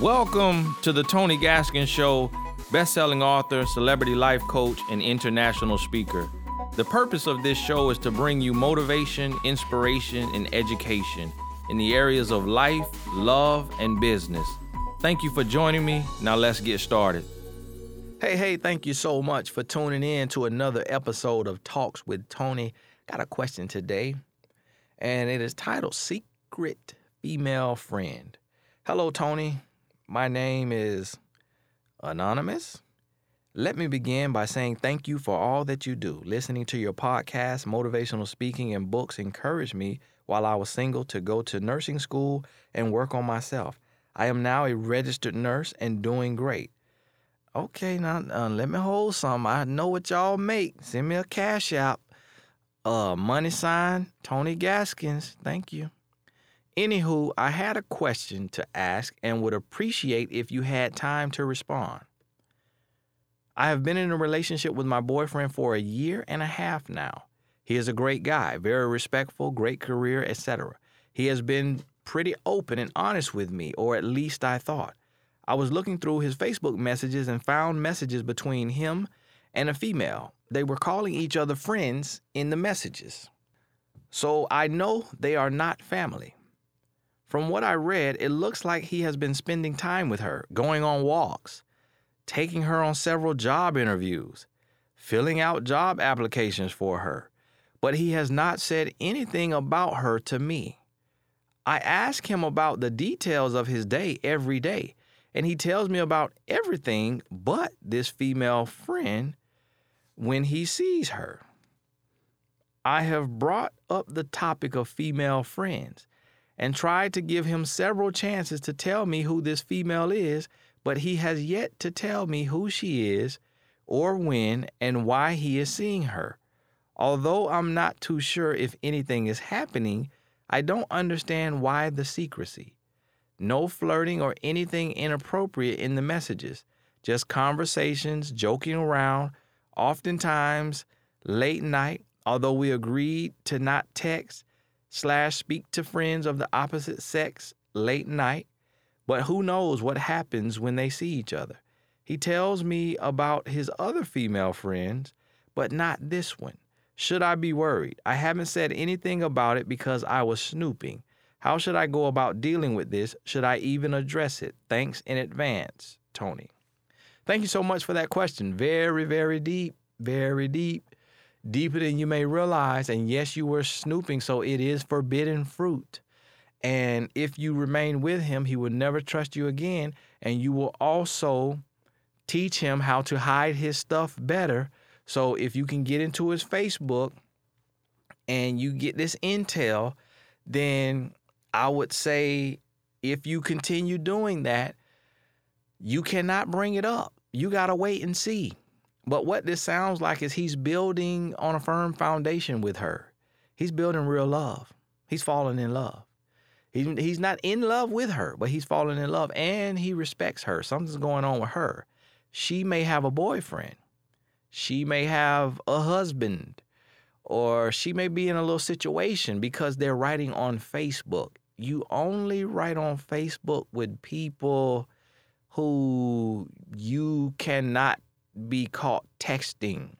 Welcome to the Tony Gaskins Show, best-selling author, celebrity life coach, and international speaker. The purpose of this show is to bring you motivation, inspiration, and education in the areas of life, love, and business. Thank you for joining me. Now let's get started. Hey, hey, thank you so much for tuning in to another episode of Talks with Tony. Got a question today, and it is titled Secret Female Friend. Hello, Tony. My name is Anonymous. Let me begin by saying thank you for all that you do. Listening to your podcast, motivational speaking, and books encouraged me while I was single to go to nursing school and work on myself. I am now a registered nurse and doing great. Okay, now uh, let me hold some. I know what y'all make. Send me a cash app. Uh, money sign Tony Gaskins. Thank you. Anywho, I had a question to ask and would appreciate if you had time to respond. I have been in a relationship with my boyfriend for a year and a half now. He is a great guy, very respectful, great career, etc. He has been pretty open and honest with me, or at least I thought. I was looking through his Facebook messages and found messages between him and a female. They were calling each other friends in the messages. So I know they are not family. From what I read, it looks like he has been spending time with her, going on walks, taking her on several job interviews, filling out job applications for her, but he has not said anything about her to me. I ask him about the details of his day every day, and he tells me about everything but this female friend when he sees her. I have brought up the topic of female friends and tried to give him several chances to tell me who this female is, but he has yet to tell me who she is or when and why he is seeing her. Although I'm not too sure if anything is happening, I don't understand why the secrecy. No flirting or anything inappropriate in the messages, just conversations, joking around, oftentimes late night, although we agreed to not text slash speak to friends of the opposite sex late night, but who knows what happens when they see each other. He tells me about his other female friends, but not this one. Should I be worried? I haven't said anything about it because I was snooping. How should I go about dealing with this? Should I even address it? Thanks in advance, Tony. Thank you so much for that question. Very, very deep, very deep deeper than you may realize. And yes, you were snooping, so it is forbidden fruit. And if you remain with him, he will never trust you again. And you will also teach him how to hide his stuff better. So if you can get into his Facebook and you get this intel, then I would say if you continue doing that, you cannot bring it up. You got to wait and see. But what this sounds like is he's building on a firm foundation with her. He's building real love. He's falling in love. He's, he's not in love with her, but he's falling in love and he respects her. Something's going on with her. She may have a boyfriend. She may have a husband. Or she may be in a little situation because they're writing on Facebook. You only write on Facebook with people who you cannot be caught texting.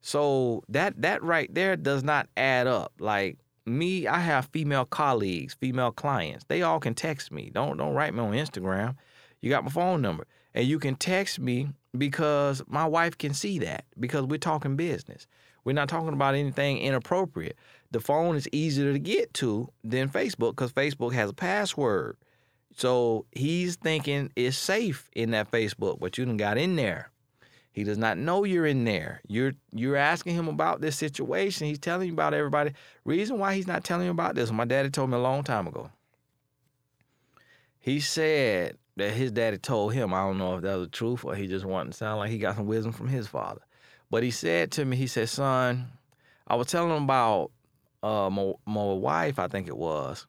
So that that right there does not add up. Like me, I have female colleagues, female clients. They all can text me. Don't don't write me on Instagram. You got my phone number. And you can text me because my wife can see that because we're talking business. We're not talking about anything inappropriate. The phone is easier to get to than Facebook because Facebook has a password. So he's thinking it's safe in that Facebook, but you done got in there. He does not know you're in there. You're you're asking him about this situation. He's telling you about everybody. Reason why he's not telling you about this, my daddy told me a long time ago. He said that his daddy told him, I don't know if that was the truth or he just wanted to sound like he got some wisdom from his father. But he said to me, he said, son, I was telling him about uh, my, my wife, I think it was,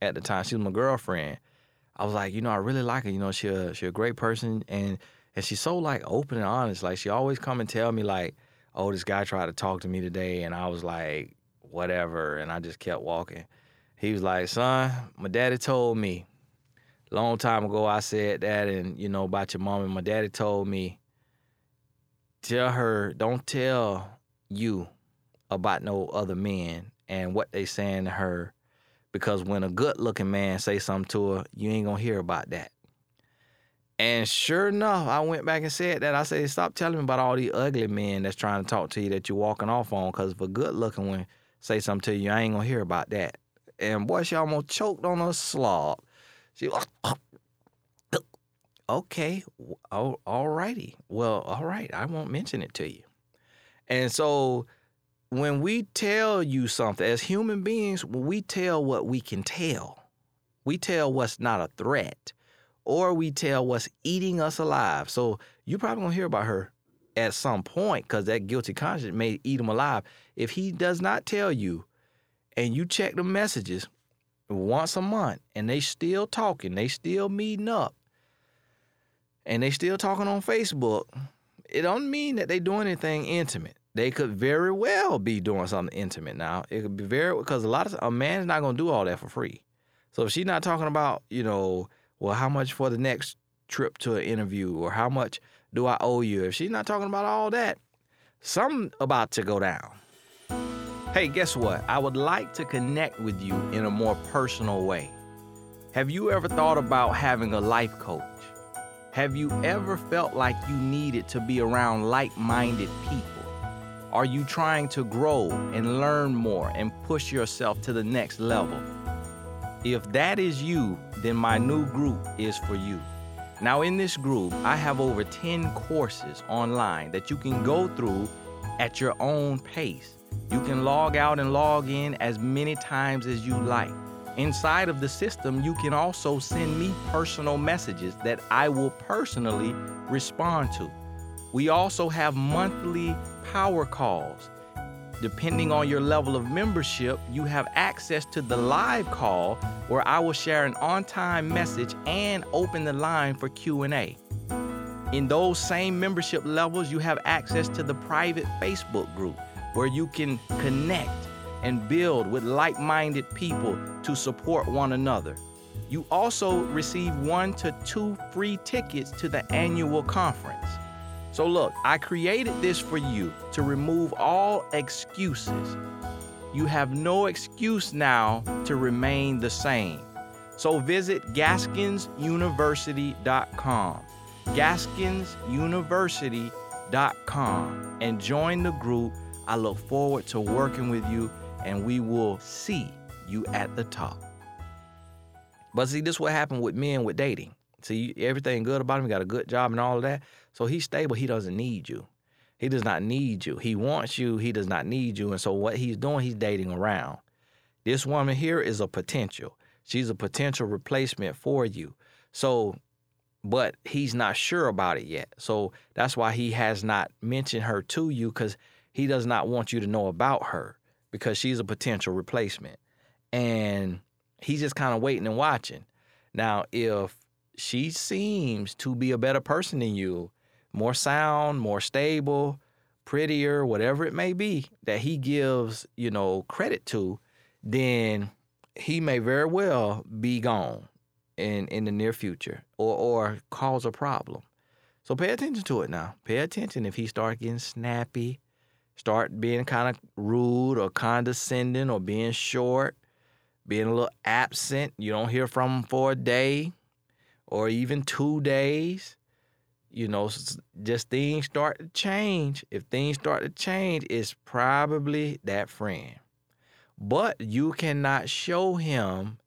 at the time. She was my girlfriend. I was like, you know, I really like her. You know, she a, she a great person and and she's so like open and honest. Like she always come and tell me like, "Oh, this guy tried to talk to me today," and I was like, "Whatever," and I just kept walking. He was like, "Son, my daddy told me long time ago I said that, and you know about your mom and my daddy told me, tell her, don't tell you about no other men and what they saying to her, because when a good looking man say something to her, you ain't gonna hear about that. And sure enough, I went back and said that. I said, stop telling me about all these ugly men that's trying to talk to you that you're walking off on, because if a good looking one say something to you, I ain't gonna hear about that. And boy, she almost choked on a slob. She was okay, all, oh, all righty. Well, all right, I won't mention it to you. And so when we tell you something, as human beings, we tell what we can tell, we tell what's not a threat, or we tell what's eating us alive. So you're probably gonna hear about her at some point because that guilty conscience may eat him alive. If he does not tell you and you check the messages once a month and they still talking, they still meeting up, and they still talking on Facebook, it don't mean that they doing anything intimate. They could very well be doing something intimate now. It could be very because a lot of a man is not gonna do all that for free. So if she's not talking about, you know, well, how much for the next trip to an interview or how much do I owe you? If she's not talking about all that, something about to go down. Hey, guess what? I would like to connect with you in a more personal way. Have you ever thought about having a life coach? Have you ever felt like you needed to be around like minded people? Are you trying to grow and learn more and push yourself to the next level? If that is you, then my new group is for you. Now, in this group, I have over 10 courses online that you can go through at your own pace. You can log out and log in as many times as you like. Inside of the system, you can also send me personal messages that I will personally respond to. We also have monthly power calls. Depending on your level of membership, you have access to the live call where I will share an on-time message and open the line for Q&A. In those same membership levels, you have access to the private Facebook group where you can connect and build with like minded people to support one another. You also receive one to two free tickets to the annual conference. So, look, I created this for you to remove all excuses. You have no excuse now to remain the same. So, visit GaskinsUniversity.com. GaskinsUniversity.com and join the group I look forward to working with you, and we will see you at the top. But see, this what happened with men with dating. See, everything good about him. Got a good job and all of that. So he's stable. He doesn't need you. He does not need you. He wants you. He does not need you. And so what he's doing, he's dating around. This woman here is a potential. She's a potential replacement for you. So, but he's not sure about it yet. So that's why he has not mentioned her to you because he does not want you to know about her because she's a potential replacement. And he's just kind of waiting and watching. Now, if she seems to be a better person than you, more sound, more stable, prettier, whatever it may be that he gives, you know, credit to, then he may very well be gone in in the near future or or cause a problem. So pay attention to it now. Pay attention if he starts getting snappy, start being kind of rude or condescending or being short, being a little absent. You don't hear from him for a day or even two days. You know, just things start to change. If things start to change, it's probably that friend. But you cannot show him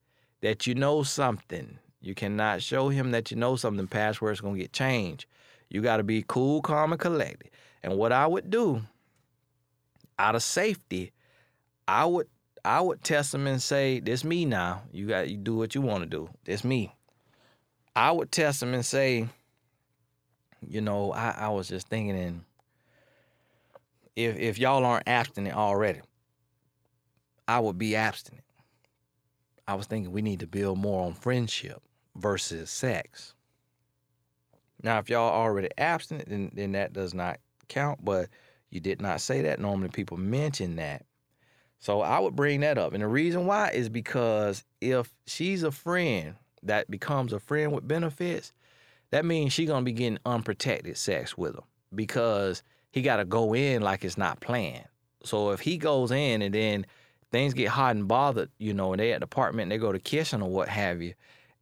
that you know something. You cannot show him that you know something going to get changed. You got to be cool, calm, and collected. And what I would do out of safety, I would I would test him and say, "This me now. You got you do what you want to do. This me." I would test him and say, "You know, I, I was just thinking, and if if y'all aren't abstinent already, I would be abstinent. I was thinking we need to build more on friendship versus sex. Now, if y'all already abstinent, then then that does not count, but." You did not say that. Normally people mention that. So I would bring that up. And the reason why is because if she's a friend that becomes a friend with benefits, that means she gonna be getting unprotected sex with him because he gotta go in like it's not planned. So if he goes in and then things get hot and bothered, you know, and they at the apartment and they go to kissing or what have you,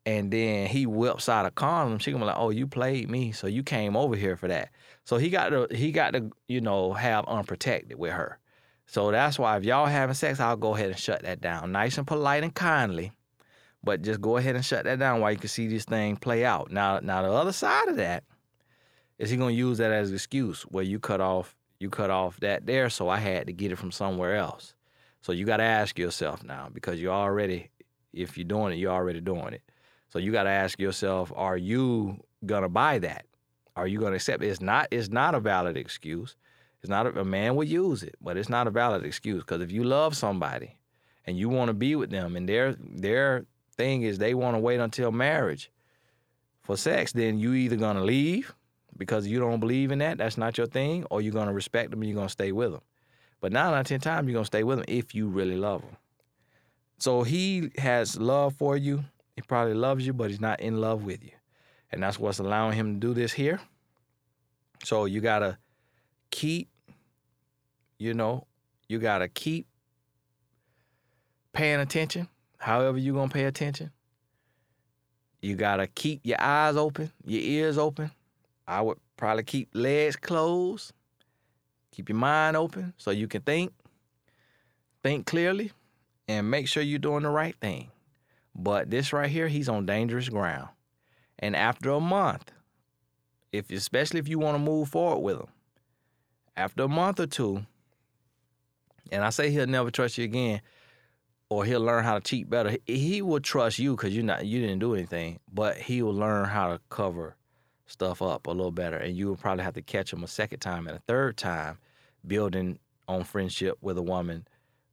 and then he whips out a condom, she gonna be like, "Oh, you played me, so you came over here for that." So he got to he got to you know have unprotected with her. So that's why if y'all having sex, I'll go ahead and shut that down, nice and polite and kindly, but just go ahead and shut that down while you can see this thing play out. Now, now the other side of that is he gonna use that as an excuse where you cut off you cut off that there, so I had to get it from somewhere else. So you got to ask yourself now because you're already, if you're doing it, you're already doing it. So you got to ask yourself, are you gonna buy that? Are you gonna accept it? It's not. It's not a valid excuse. It's not a, a man will use it, but it's not a valid excuse because if you love somebody and you want to be with them, and their their thing is they want to wait until marriage for sex, then you either gonna leave because you don't believe in that. That's not your thing, or you're gonna respect them and you're gonna stay with them. But nine out of ten times you're gonna stay with them if you really love them. So he has love for you. He probably loves you, but he's not in love with you. And that's what's allowing him to do this here. So you gotta keep, you know, you gotta keep paying attention, however you're gonna pay attention. You gotta keep your eyes open, your ears open. I would probably keep legs closed Keep your mind open so you can think, think clearly, and make sure you're doing the right thing. But this right here, he's on dangerous ground. And after a month, if especially if you want to move forward with him, after a month or two, and I say he'll never trust you again, or he'll learn how to cheat better. He will trust you because you not you didn't do anything, but he will learn how to cover stuff up a little better, and you will probably have to catch him a second time and a third time building on friendship with a woman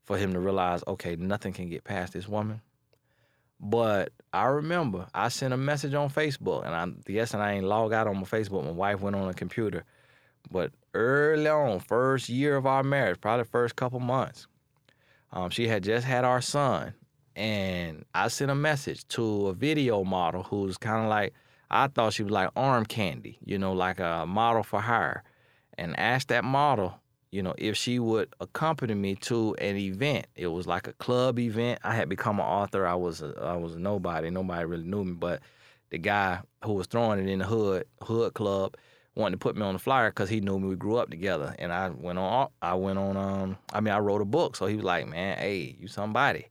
for him to realize, okay, nothing can get past this woman. But I remember I sent a message on Facebook, and I guess and I ain't log out on my Facebook. My wife went on a computer, but early on, first year of our marriage, probably first couple months, um, she had just had our son, and I sent a message to a video model who's kind of like I thought she was like arm candy, you know, like a model for hire, and asked that model you know, if she would accompany me to an event. It was like a club event. I had become an author. I was a, I was a nobody. Nobody really knew me, but the guy who was throwing it in the hood hood club wanted to put me on the flyer because he knew me. We grew up together, and I went on. I went on. Um, I mean, I wrote a book, so he was like, "Man, hey, you somebody."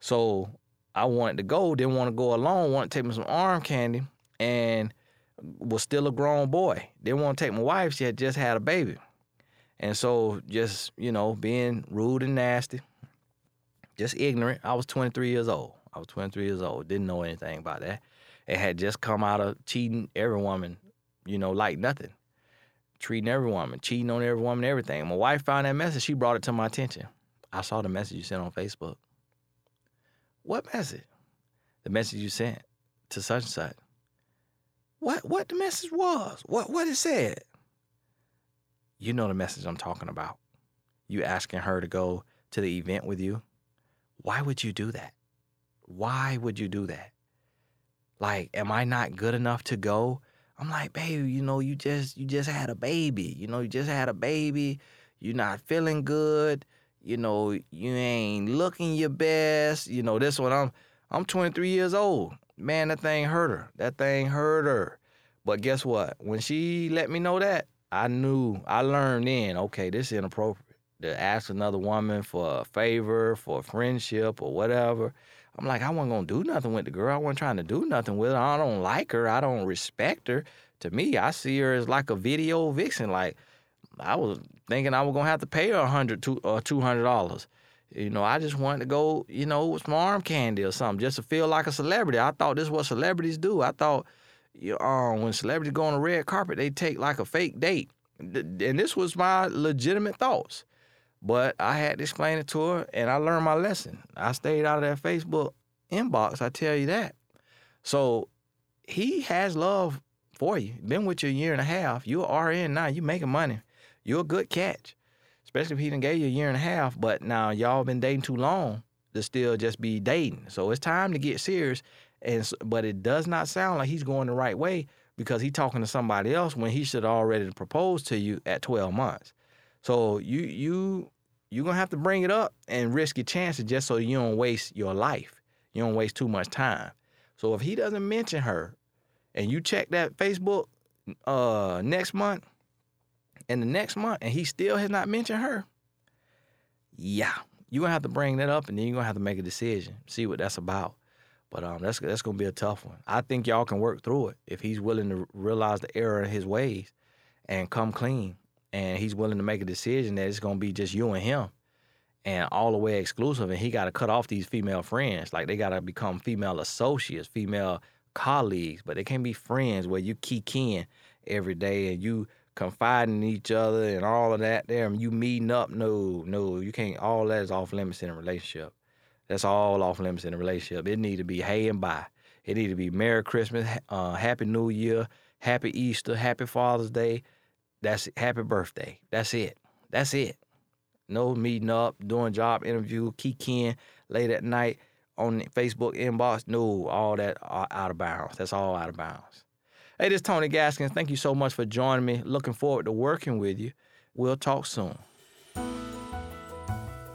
So I wanted to go. Didn't want to go alone. Wanted to take me some arm candy, and was still a grown boy. Didn't want to take my wife. She had just had a baby. And so just, you know, being rude and nasty, just ignorant. I was 23 years old. I was 23 years old. Didn't know anything about that. It had just come out of cheating every woman, you know, like nothing. Treating every woman, cheating on every woman, everything. My wife found that message. She brought it to my attention. I saw the message you sent on Facebook. What message? The message you sent to such and such. What what the message was? What what it said? you know the message I'm talking about. You asking her to go to the event with you. Why would you do that? Why would you do that? Like, am I not good enough to go? I'm like, baby, you know, you just you just had a baby. You know, you just had a baby. You're not feeling good. You know, you ain't looking your best. You know, this one I'm I'm 23 years old. Man, that thing hurt her. That thing hurt her. But guess what? When she let me know that, I knew, I learned then, okay, this is inappropriate. To ask another woman for a favor, for a friendship, or whatever. I'm like, I wasn't gonna do nothing with the girl. I wasn't trying to do nothing with her. I don't like her. I don't respect her. To me, I see her as like a video vixen. Like, I was thinking I was gonna have to pay her a hundred or uh, two hundred dollars. You know, I just wanted to go, you know, with some arm candy or something, just to feel like a celebrity. I thought this is what celebrities do. I thought you, um, when celebrities go on a red carpet, they take like a fake date. And this was my legitimate thoughts. But I had to explain it to her, and I learned my lesson. I stayed out of that Facebook inbox, I tell you that. So he has love for you. Been with you a year and a half. You're RN now. You making money. You're a good catch. Especially if he didn't gave you a year and a half. But now y'all been dating too long to still just be dating. So it's time to get serious And but it does not sound like he's going the right way because he's talking to somebody else when he should already propose to you at 12 months. So you you you're gonna have to bring it up and risk your chances just so you don't waste your life. You don't waste too much time. So if he doesn't mention her and you check that Facebook uh next month and the next month and he still has not mentioned her, yeah, you're gonna have to bring that up and then you're gonna have to make a decision, see what that's about. But um that's that's gonna be a tough one. I think y'all can work through it if he's willing to realize the error in his ways and come clean and he's willing to make a decision that it's gonna be just you and him and all the way exclusive and he gotta cut off these female friends. Like they gotta become female associates, female colleagues, but they can't be friends where you keep in every day and you confiding in each other and all of that there and you meeting up. No, no, you can't all that is off limits in a relationship. That's all off limits in a relationship. It need to be hey and bye. It need to be Merry Christmas, uh, Happy New Year, Happy Easter, Happy Father's Day. That's Happy Birthday. That's it. That's it. No meeting up, doing job interview, kicking late at night on Facebook inbox. No, all that out of bounds. That's all out of bounds. Hey, this is Tony Gaskins. Thank you so much for joining me. Looking forward to working with you. We'll talk soon.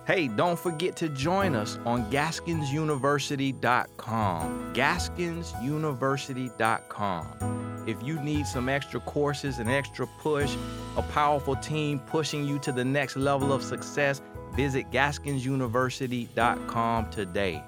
Hey, don't forget to join us on GaskinsUniversity.com. GaskinsUniversity.com. If you need some extra courses, an extra push, a powerful team pushing you to the next level of success, visit GaskinsUniversity.com today.